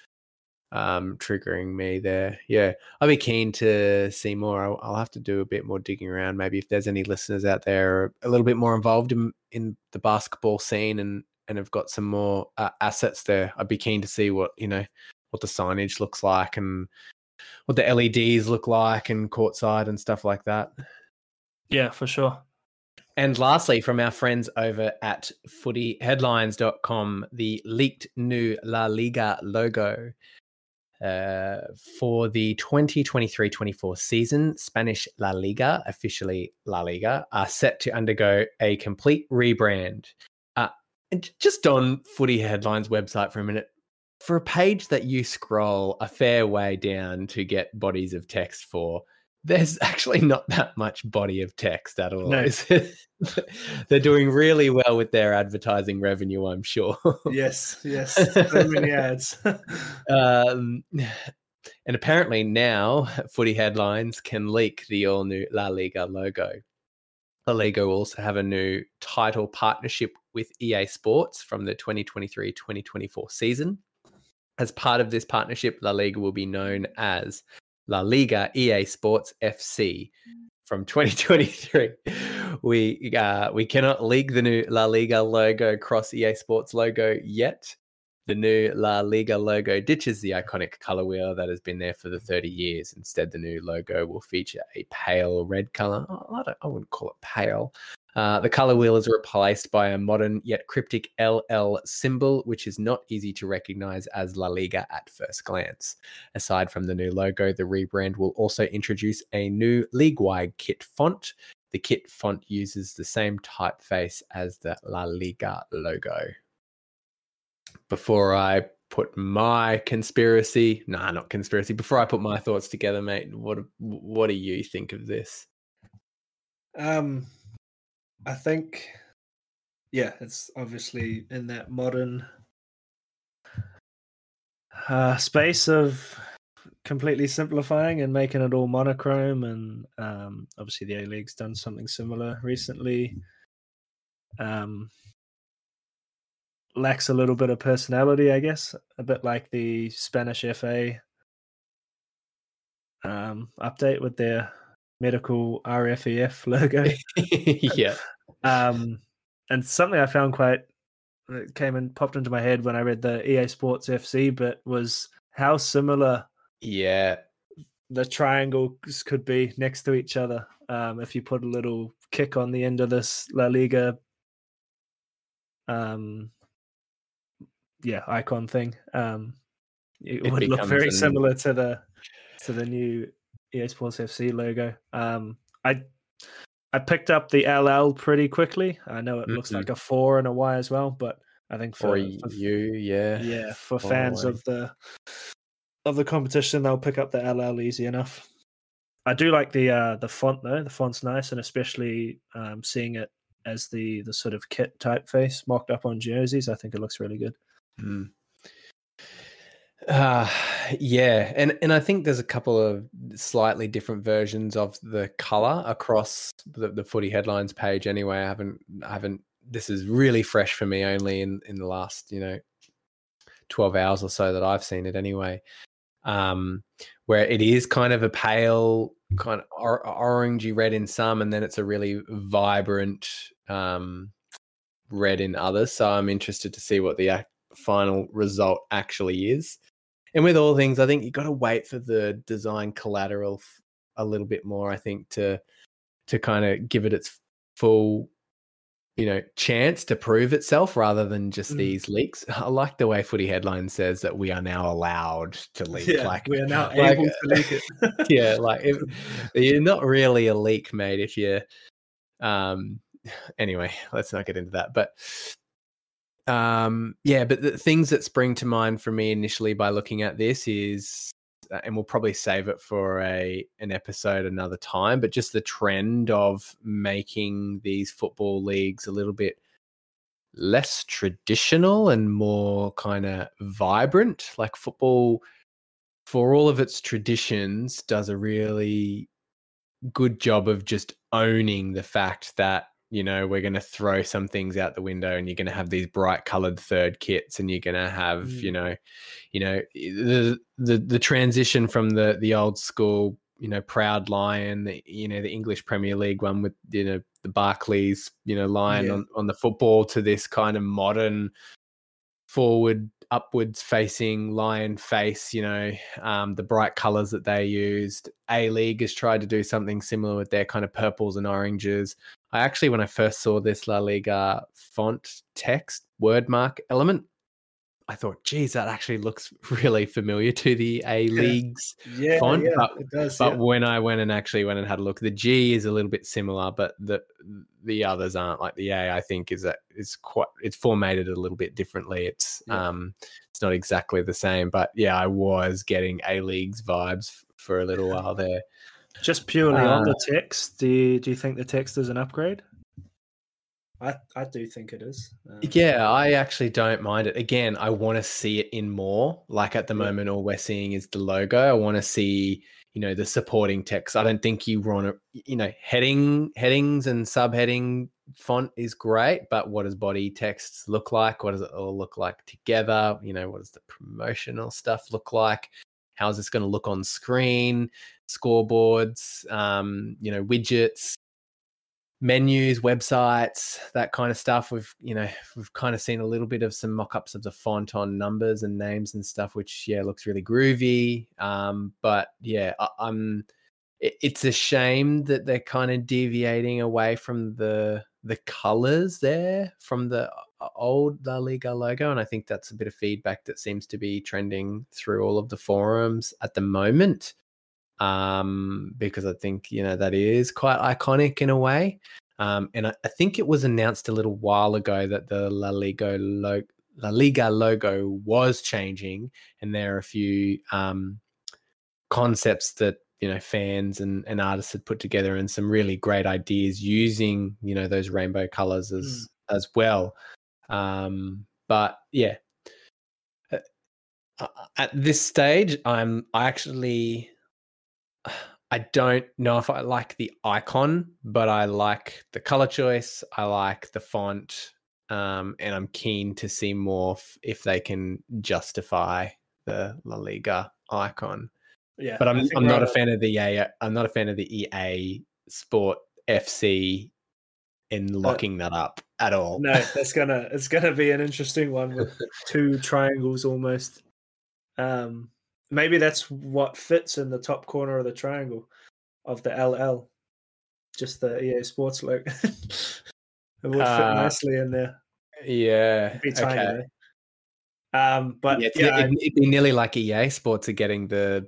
um, triggering me there. Yeah, I'd be keen to see more. I'll, I'll have to do a bit more digging around. Maybe if there's any listeners out there a little bit more involved in in the basketball scene and and have got some more uh, assets there, I'd be keen to see what you know what the signage looks like and what the LEDs look like and courtside and stuff like that. Yeah, for sure. And lastly, from our friends over at footyheadlines.com, the leaked new La Liga logo uh, for the 2023 24 season, Spanish La Liga, officially La Liga, are set to undergo a complete rebrand. Uh, and just on Footy Headlines website for a minute, for a page that you scroll a fair way down to get bodies of text for, there's actually not that much body of text at all. No. They're doing really well with their advertising revenue, I'm sure. Yes, yes. So many ads. um, and apparently now footy headlines can leak the all new La Liga logo. La Liga will also have a new title partnership with EA Sports from the 2023 2024 season. As part of this partnership, La Liga will be known as La Liga EA Sports FC from 2023. We uh, we cannot leak the new La Liga logo across EA Sports logo yet. The new La Liga logo ditches the iconic color wheel that has been there for the 30 years. Instead, the new logo will feature a pale red color. I, don't, I wouldn't call it pale. Uh, the color wheel is replaced by a modern yet cryptic LL symbol, which is not easy to recognize as La Liga at first glance. Aside from the new logo, the rebrand will also introduce a new league wide kit font. The kit font uses the same typeface as the La Liga logo. Before I put my conspiracy, nah, not conspiracy, before I put my thoughts together, mate, what what do you think of this? Um, I think, yeah, it's obviously in that modern uh, space of completely simplifying and making it all monochrome. And um, obviously, the A League's done something similar recently. Um, lacks a little bit of personality, I guess, a bit like the Spanish FA um, update with their medical RFEF logo. yeah. Um, and something I found quite that came and popped into my head when I read the EA Sports FC bit was how similar Yeah. the triangles could be next to each other. Um, if you put a little kick on the end of this La Liga, um, yeah, icon thing, um, it, It would look very an- similar to the to the new EA Sports FC logo. Um, I I picked up the LL pretty quickly. I know it looks Mhm. like a four and a Y as well, but I think For for, you, yeah. yeah for fans of the of the competition they'll pick up the ll easy enough i do like the uh the font though the font's nice and especially um seeing it as the the sort of kit typeface mocked up on jerseys i think it looks really good Mm. Uh, yeah, and and I think there's a couple of slightly different versions of the color across the, the footy headlines page. Anyway, I haven't I haven't. This is really fresh for me, only in in the last you know twelve hours or so that I've seen it. Anyway, um, where it is kind of a pale, kind of or- orangey red in some, and then it's a really vibrant um, red in others. So I'm interested to see what the final result actually is. And with all things, I think you've got to wait for the design collateral f- a little bit more. I think to to kind of give it its full you know chance to prove itself rather than just Mm. these leaks i like the way footy headline says that we are now allowed to leak Yeah, like we are now like, able to leak it. yeah like if, you're not really a leak mate if you um anyway let's not get into that but um yeah but the things that spring to mind for me initially by looking at this is uh, and we'll probably save it for a an episode another time but just the trend of making these football leagues a little bit less traditional and more kind of vibrant. Like football for all of its traditions does a really good job of just owning the fact that you know we're going to throw some things out the window and you're going to have these bright colored third kits and you're going to have you Mm. know you know the the the transition from the the old school you know proud lion the, you know the english premier league one with you know the barclays you know lion Yeah. on on the football to this kind of modern forward upwards facing lion face you know um, the bright colors that they used. A league has tried to do something similar with their kind of purples and oranges. I actually when i first saw this la liga font text word mark element i thought geez that actually looks really familiar to the a leagues Yeah, font, yeah, but- it does. but yeah. when I went and actually went and had a look, the G is a little bit similar, but the the others aren't. Like the A, I think is that it's quite it's formatted a little bit differently. It's Yeah. um it's not exactly the same. But yeah, I was getting A League's vibes for a little while there. Just purely on Uh, the text, do you, do you think the text is an upgrade? I I do think it is. Um, Yeah, I actually don't mind it. Again, I want to see it in more. Like at the Yeah. moment, all we're seeing is the logo. I want to see, you know, the supporting text. I don't think you want to, you know, heading headings and subheading font is great, but what does body text look like? What does it all look like together? You know, what does the promotional stuff look like? How is this going to look on screen? Scoreboards, um, you know, widgets, menus, websites, that kind of stuff. We've you know we've kind of seen a little bit of some mock-ups of the font on numbers and names and stuff, which yeah looks really groovy. Um, but yeah, I, I'm. it- It's a shame that they're kind of deviating away from the the colors there from the old La Liga logo, and I think that's a bit of feedback that seems to be trending through all of the forums at the moment um, because I think you know that is quite iconic in a way. Um, and I, I think it was announced a little while ago that the La Liga logo, La Liga logo was changing, and there are a few um, concepts that you know fans and, and artists had put together, and some really great ideas using you know those rainbow colors as as well. Um, but yeah, Uh, uh, at this stage, I'm I actually I don't know if I like the icon, but I like the color choice. I like the font, um, and I'm keen to see more f- if they can justify the La Liga icon. yeah. But I'm I'm not a fan of the EA. I'm not a fan of the EA Sport FC in locking that up at all. No, that's gonna it's gonna be an interesting one with two triangles almost. Um, maybe that's what fits in the top corner of the triangle of the LL, just the EA Sports logo. it would fit Uh, nicely in there. yeah. It'd be tiny. Okay. though. Um, but yeah, yeah, it'd, it'd be nearly like EA Sports are getting the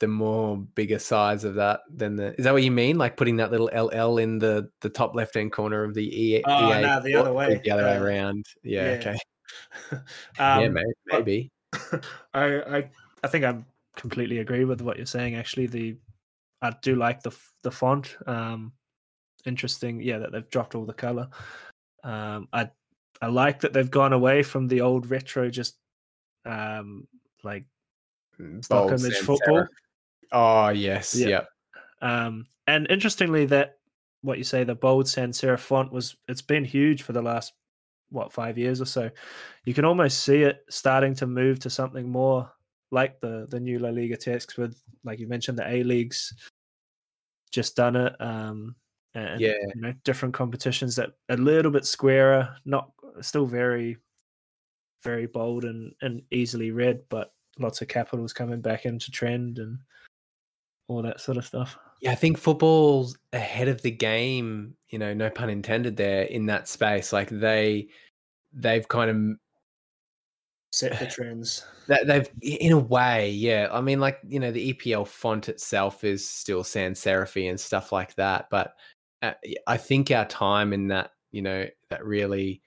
the more bigger size of that than the. Is that what you mean? Like putting that little LL in the the top left hand corner of the EA? Oh, EA no, the Sport, other way. The other way Uh, around. Yeah. yeah. Okay. um, yeah, may- but- maybe. I, I I think I completely agree with what you're saying. Actually, the I do like the the font. Um, interesting, yeah, that they've dropped all the color. Um, I I like that they've gone away from the old retro, just um, like stock image football. Oh yes. Yeah. Yep. Um, and interestingly, that what you say, the bold sans serif font was it's been huge for the last what five years or so. You can almost see it starting to move to something more like the the new La Liga text with, like you mentioned, the A leagues just done it. Um, and Yeah. you know, different competitions that a little bit squarer, not still very, very bold and and easily read, but lots of capitals coming back into trend and all that sort of stuff. Yeah, I think football's ahead of the game, you know, no pun intended there in that space. Like they they've kind of Set the trends. that they've in a way, yeah. I mean, like, you know, the EPL font itself is still sans serif and stuff like that. But uh, I think our time in that, you know, that really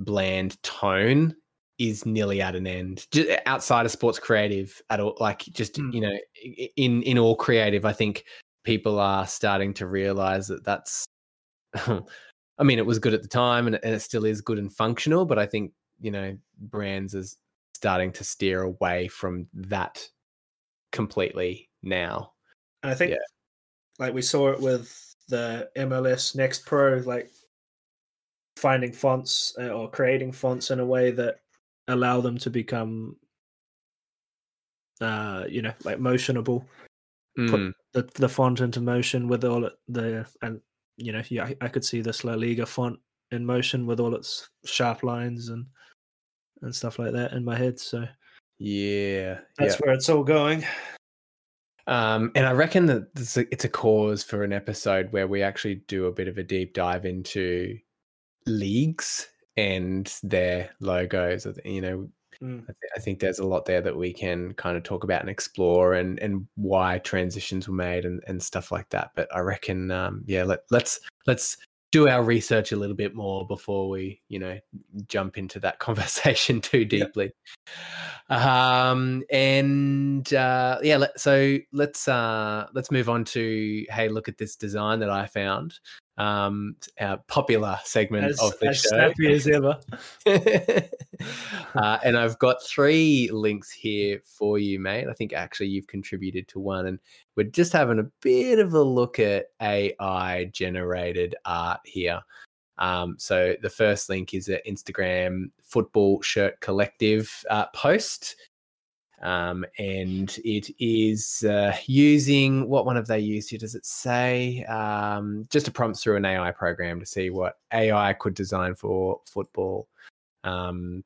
bland tone is nearly at an end. Just outside of sports creative at all, like just Mm. you know, in in all creative, I think people are starting to realize that that's. I mean, it was good at the time, and, and it still is good and functional. But I think you know, brands is starting to steer away from that completely now. And I think, Yeah. like we saw it with the MLS Next Pro, like finding fonts uh, or creating fonts in a way that allow them to become, uh, you know, like motionable. Mm, The the font into motion with all the and you know, yeah, I, I could see this La Liga font in motion with all its sharp lines and and stuff like that in my head. So yeah, that's where it's all going. Um, and I reckon that this, it's a cause for an episode where we actually do a bit of a deep dive into leagues and their logos. You know, Mm. I, th- I think there's a lot there that we can kind of talk about and explore, and and why transitions were made and and stuff like that. But I reckon, um, yeah, let let's let's do our research a little bit more before we, you know, jump into that conversation too deeply. Um, and uh, yeah, let, so let's uh, let's move on to hey, look at this design that I found. Um, our popular segment As, of the as show. snappy as ever. uh, and I've got three links here for you, mate. I think actually you've contributed to one, and we're just having a bit of a look at AI generated art here. Um, so the first link is an Instagram football shirt collective uh, post. Um, and it is uh, using what one have they used here? Does it say um, just a prompt through an AI program to see what AI could design for football? Um,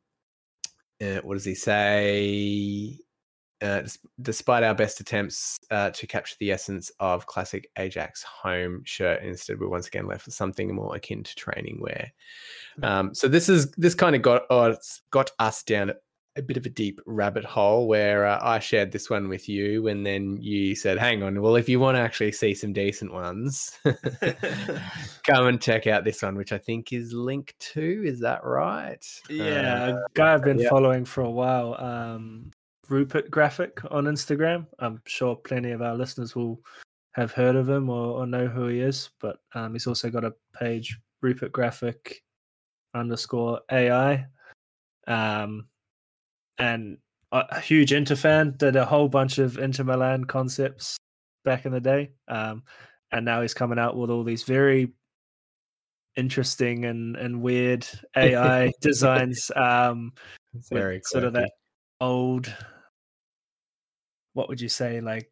uh, what does he say? Uh, despite our best attempts uh, to capture the essence of classic Ajax home shirt, instead we're once again left with something more akin to training wear. Um, so this is this kind of got us got us down a bit of a deep rabbit hole where uh, I shared this one with you, and then you said, "Hang on, well, if you want to actually see some decent ones, come and check out this one, which I think is link two. Is that right? Yeah, Uh, a guy I've been yeah. following for a while, um, Rupert Graphic on Instagram. I'm sure plenty of our listeners will have heard of him or, or know who he is, but um, he's also got a page, Rupert Graphic underscore AI. Um, and a, huge Inter fan, did a whole bunch of Inter Milan concepts back in the day. Um, and now he's coming out with all these very interesting and, and weird AI designs. Um, very sort of that old what would you say like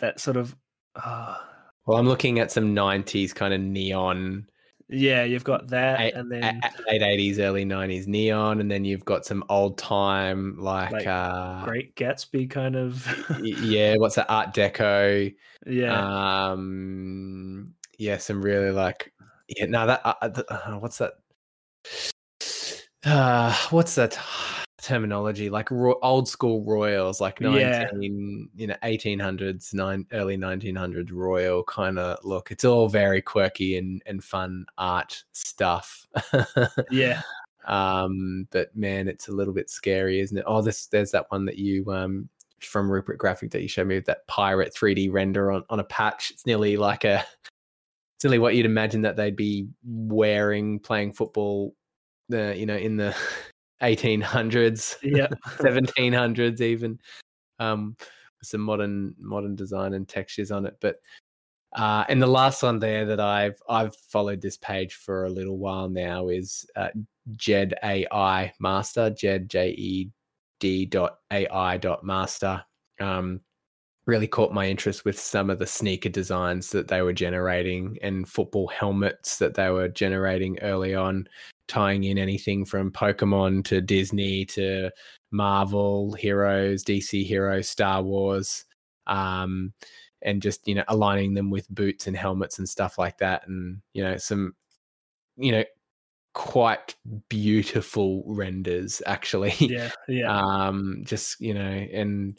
that sort of uh, Well, I'm looking at some '90s kind of neon, yeah you've got that I- and then late '80s, early '90s neon, and then you've got some old time like, Like uh, great gatsby kind of yeah, what's that Art Deco? yeah Um, yeah, some really like yeah. No, that uh, uh, uh, what's that? Uh, what's that terminology? Like ro- old school royals, like Yeah. nineteen, you know, eighteen hundreds, nine early nineteen hundreds royal kind of look. It's all very quirky and and fun art stuff. yeah um, but man, it's a little bit scary, isn't it? Oh, this there's that one that you um from Rupert Graphic that you showed me with that pirate 3D render on, on a patch. It's nearly like a it's nearly what you'd imagine that they'd be wearing playing football the you know in the 1800s, yeah 1700s even. Um with some modern modern design and textures on it. But uh, and the last one there that I've I've followed this page for a little while now is uh, Jed AI Master, Jed J E hd.ai.master um, really caught my interest with some of the sneaker designs that they were generating and football helmets that they were generating early on, tying in anything from Pokemon to Disney to Marvel heroes, DC heroes, Star Wars, um, and just you know aligning them with boots and helmets and stuff like that, and you know some, you know, quite beautiful renders actually. Yeah, yeah. um, just you know, and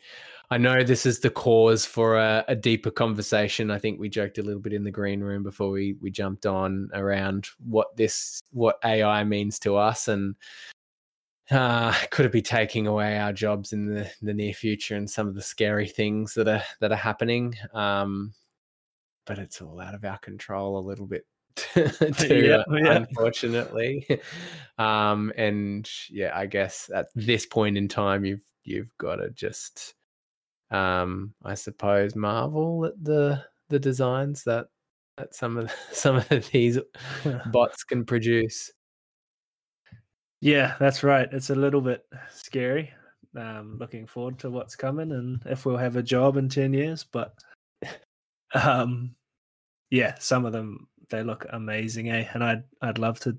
I know this is the cause for a, a, deeper conversation. I think we joked a little bit in the green room before we we jumped on around what this what AI means to us and uh, could it be taking away our jobs in the, the near future and some of the scary things that are that are happening. Um, but it's all out of our control a little bit too, yeah, yeah. unfortunately. um, and yeah, I guess at this point in time, you've you've got to just um, I suppose marvel at the the designs that that some of some of these bots can produce. Yeah, that's right. It's a little bit scary. Um, looking forward to what's coming and if we'll have a job in ten years. But um, yeah, some of them they look amazing, eh? And I'd I'd love to.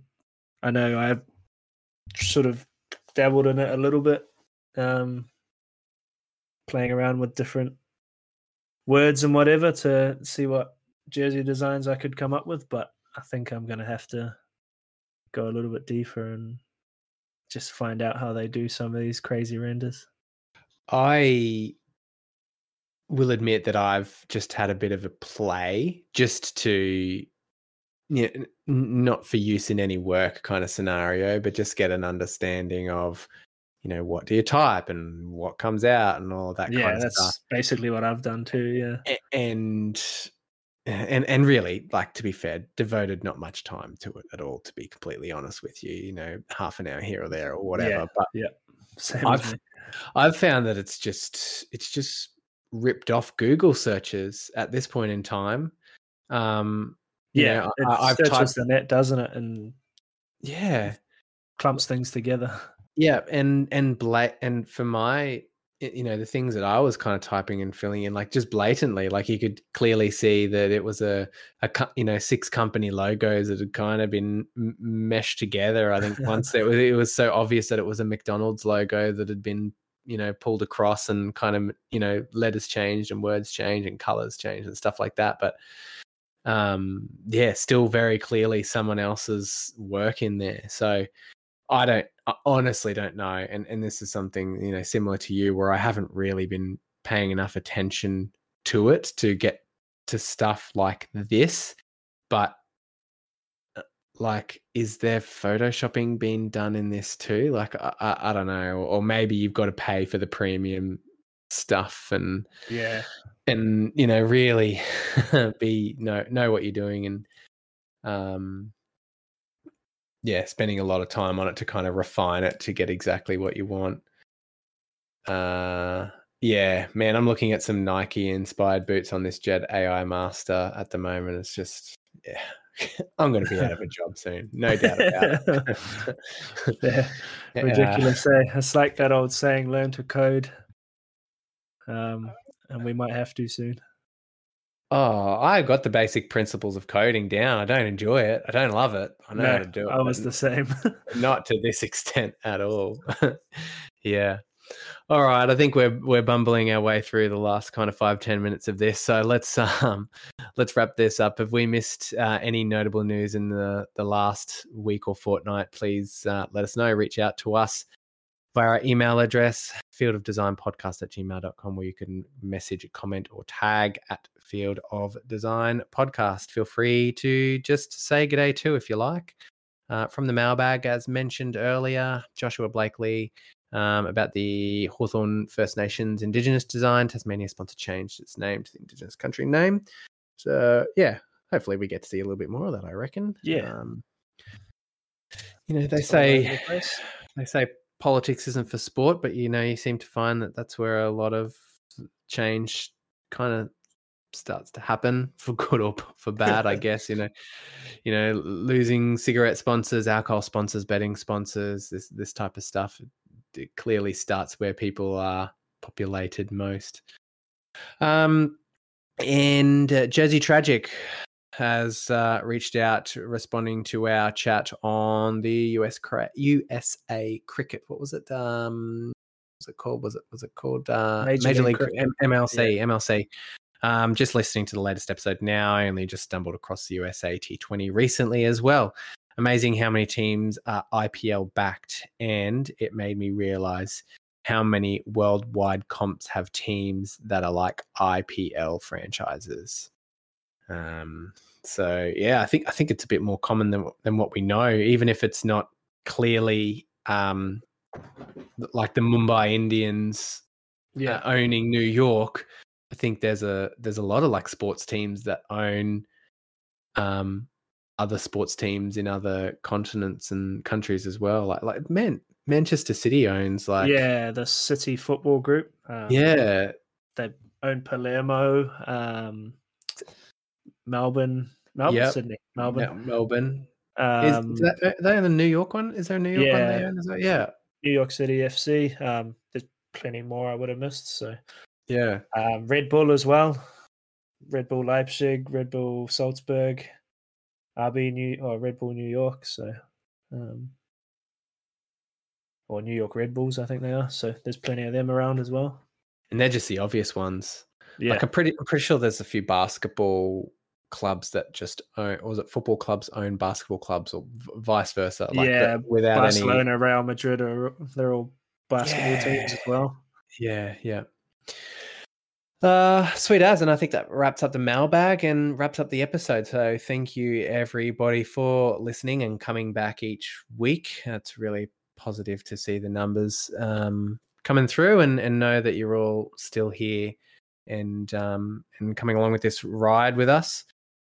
I know I've sort of dabbled in it a little bit. Um, playing around with different words and whatever to see what jersey designs I could come up with. But I think I'm going to have to go a little bit deeper and just find out how they do some of these crazy renders. I will admit that I've just had a bit of a play just to yeah, not for use in any work kind of scenario, but just get an understanding of you know what do you type and what comes out and all that yeah, kind of that's basically what I've done too. Yeah, and and and really, like to be fair, devoted not much time to it at all. To be completely honest with you, you know, half an hour here or there or whatever. Yeah, but yeah, Same I've I've found that it's just it's just ripped off Google searches at this point in time. Um, yeah, know, it I, searches typed, the net, doesn't it? And yeah, clumps things together. Yeah, and and bla- and for my you know the things that I was kind of typing and filling in like just blatantly like you could clearly see that it was a a you know six company logos that had kind of been meshed together I think once. It was it was so obvious that it was a McDonald's logo that had been you know pulled across and kind of you know letters changed and words changed and colors changed and stuff like that but um yeah still very clearly someone else's work in there. So I don't I honestly don't know. And and this is something, you know, similar to you where I haven't really been paying enough attention to it to get to stuff like this. But uh, like is there photoshopping being done in this too? Like I, I, I don't know. Or, or maybe you've got to pay for the premium stuff and yeah and you know really be know know what you're doing and um yeah, spending a lot of time on it to kind of refine it to get exactly what you want. Uh, yeah, man, I'm looking at some Nike inspired boots on this Jet AI Master at the moment. It's just, yeah, I'm going to be out of a job soon, no doubt about it. yeah, ridiculous. Uh, It's like that old saying, "Learn to code," um, and we might have to soon. Oh, I got the basic principles of coding down. I don't enjoy it. I don't love it. I know no, how to do it. I was the same. not to this extent at all. yeah. All right. I think we're we're bumbling our way through the last kind of five ten minutes of this. So let's um let's wrap this up. Have we missed uh, any notable news in the the last week or fortnight? Please uh, let us know. Reach out to us via our email address, fieldofdesignpodcast at gmail.com, where you can message, comment, or tag at Field of Design Podcast. Feel free to just say good day too if you like. Uh, from the mailbag, as mentioned earlier, Joshua Blakely um, about the Hawthorn First Nations Indigenous design. Tasmania sponsor changed its name to the Indigenous country name. So, yeah, hopefully we get to see a little bit more of that, I reckon. Yeah. Um, you know, they say, they say politics isn't for sport, but you know, you seem to find that that's where a lot of change kind of starts to happen for good or for bad, I guess. You know, you know, losing cigarette sponsors, alcohol sponsors, betting sponsors, this this type of stuff it clearly starts where people are populated most. Um, and uh, Jersey Tragic has uh, reached out responding to our chat on the US USA cricket. What was it? Um, was it called? Was it was it called uh, Major, Major League, League M- MLC? Yeah. MLC. Um, just listening to the latest episode now, I only just stumbled across the USA T20 recently as well. Amazing how many teams are IPL backed, and it made me realize how many worldwide comps have teams that are like IPL franchises. Um, so yeah, I think I think it's a bit more common than than what we know, even if it's not clearly um, like the Mumbai Indians yeah. Uh, owning New York. Think there's a there's a lot of like sports teams that own um, other sports teams in other continents and countries as well. Like like man, Manchester City owns like yeah, the City Football Group. Um, yeah, they own Palermo, um, Melbourne, Melbourne, yep. Sydney, Melbourne, yeah, Melbourne. Um, is, that, are they in the New York one? Is there a New York yeah, one they own? Is that, yeah, New York City FC. Um, there's plenty more I would have missed. So yeah, um, Red Bull as well. Red Bull Leipzig, Red Bull Salzburg, RB New or Red Bull New York. So um, or New York Red Bulls, I think they are. So there's plenty of them around as well. And they're just the obvious ones. Yeah. Like I'm pretty I'm pretty sure there's a few basketball clubs that just own or was it football clubs own basketball clubs or vice versa. Like yeah, without Barcelona, any... Real Madrid are they're all basketball yeah. teams as well. Yeah, yeah. Uh, sweet as, and I think that wraps up the mailbag and wraps up the episode. So thank you everybody for listening and coming back each week. That's really positive to see the numbers um, coming through and, and know that you're all still here and um, and coming along with this ride with us.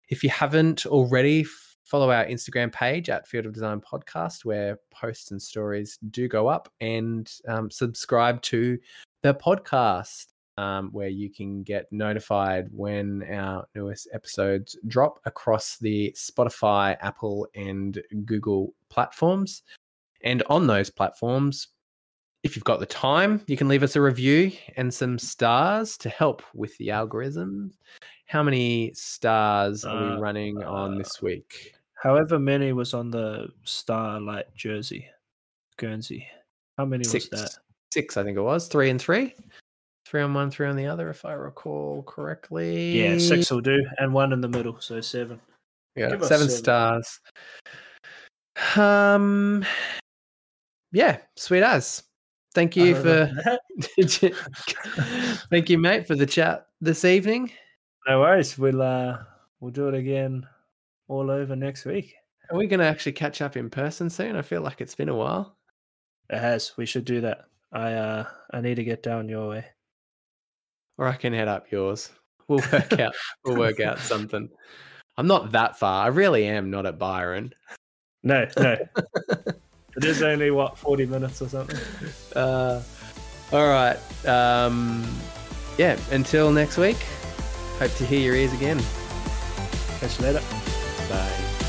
If you haven't already, follow our Instagram page at Field of Design Podcast, where posts and stories do go up, and um, subscribe to the podcast. Um, where you can get notified when our newest episodes drop across the Spotify, Apple, and Google platforms. And on those platforms, if you've got the time, you can leave us a review and some stars to help with the algorithm. How many stars are we uh, running uh, on this week? However many was on the Starlight jersey, Guernsey. How many Six. was that? Six, I think it was. Three and three. Three on one, three on the other, if I recall correctly. Yeah, six will do, and one in the middle, so seven. Yeah, seven, seven stars. Um, yeah, sweet as. Thank you for thank you, mate, for the chat this evening. No worries. We'll uh we'll do it again all over next week. Are we gonna actually catch up in person soon? I feel like it's been a while. It has. We should do that. I uh I need to get down your way. Or I can head up yours. We'll work out we'll work out something. I'm not that far. I really am not at Byron. No, no. It is only what forty minutes or something. Uh, all right. Um, yeah. Until next week. Hope to hear your ears again. Catch you later. Bye.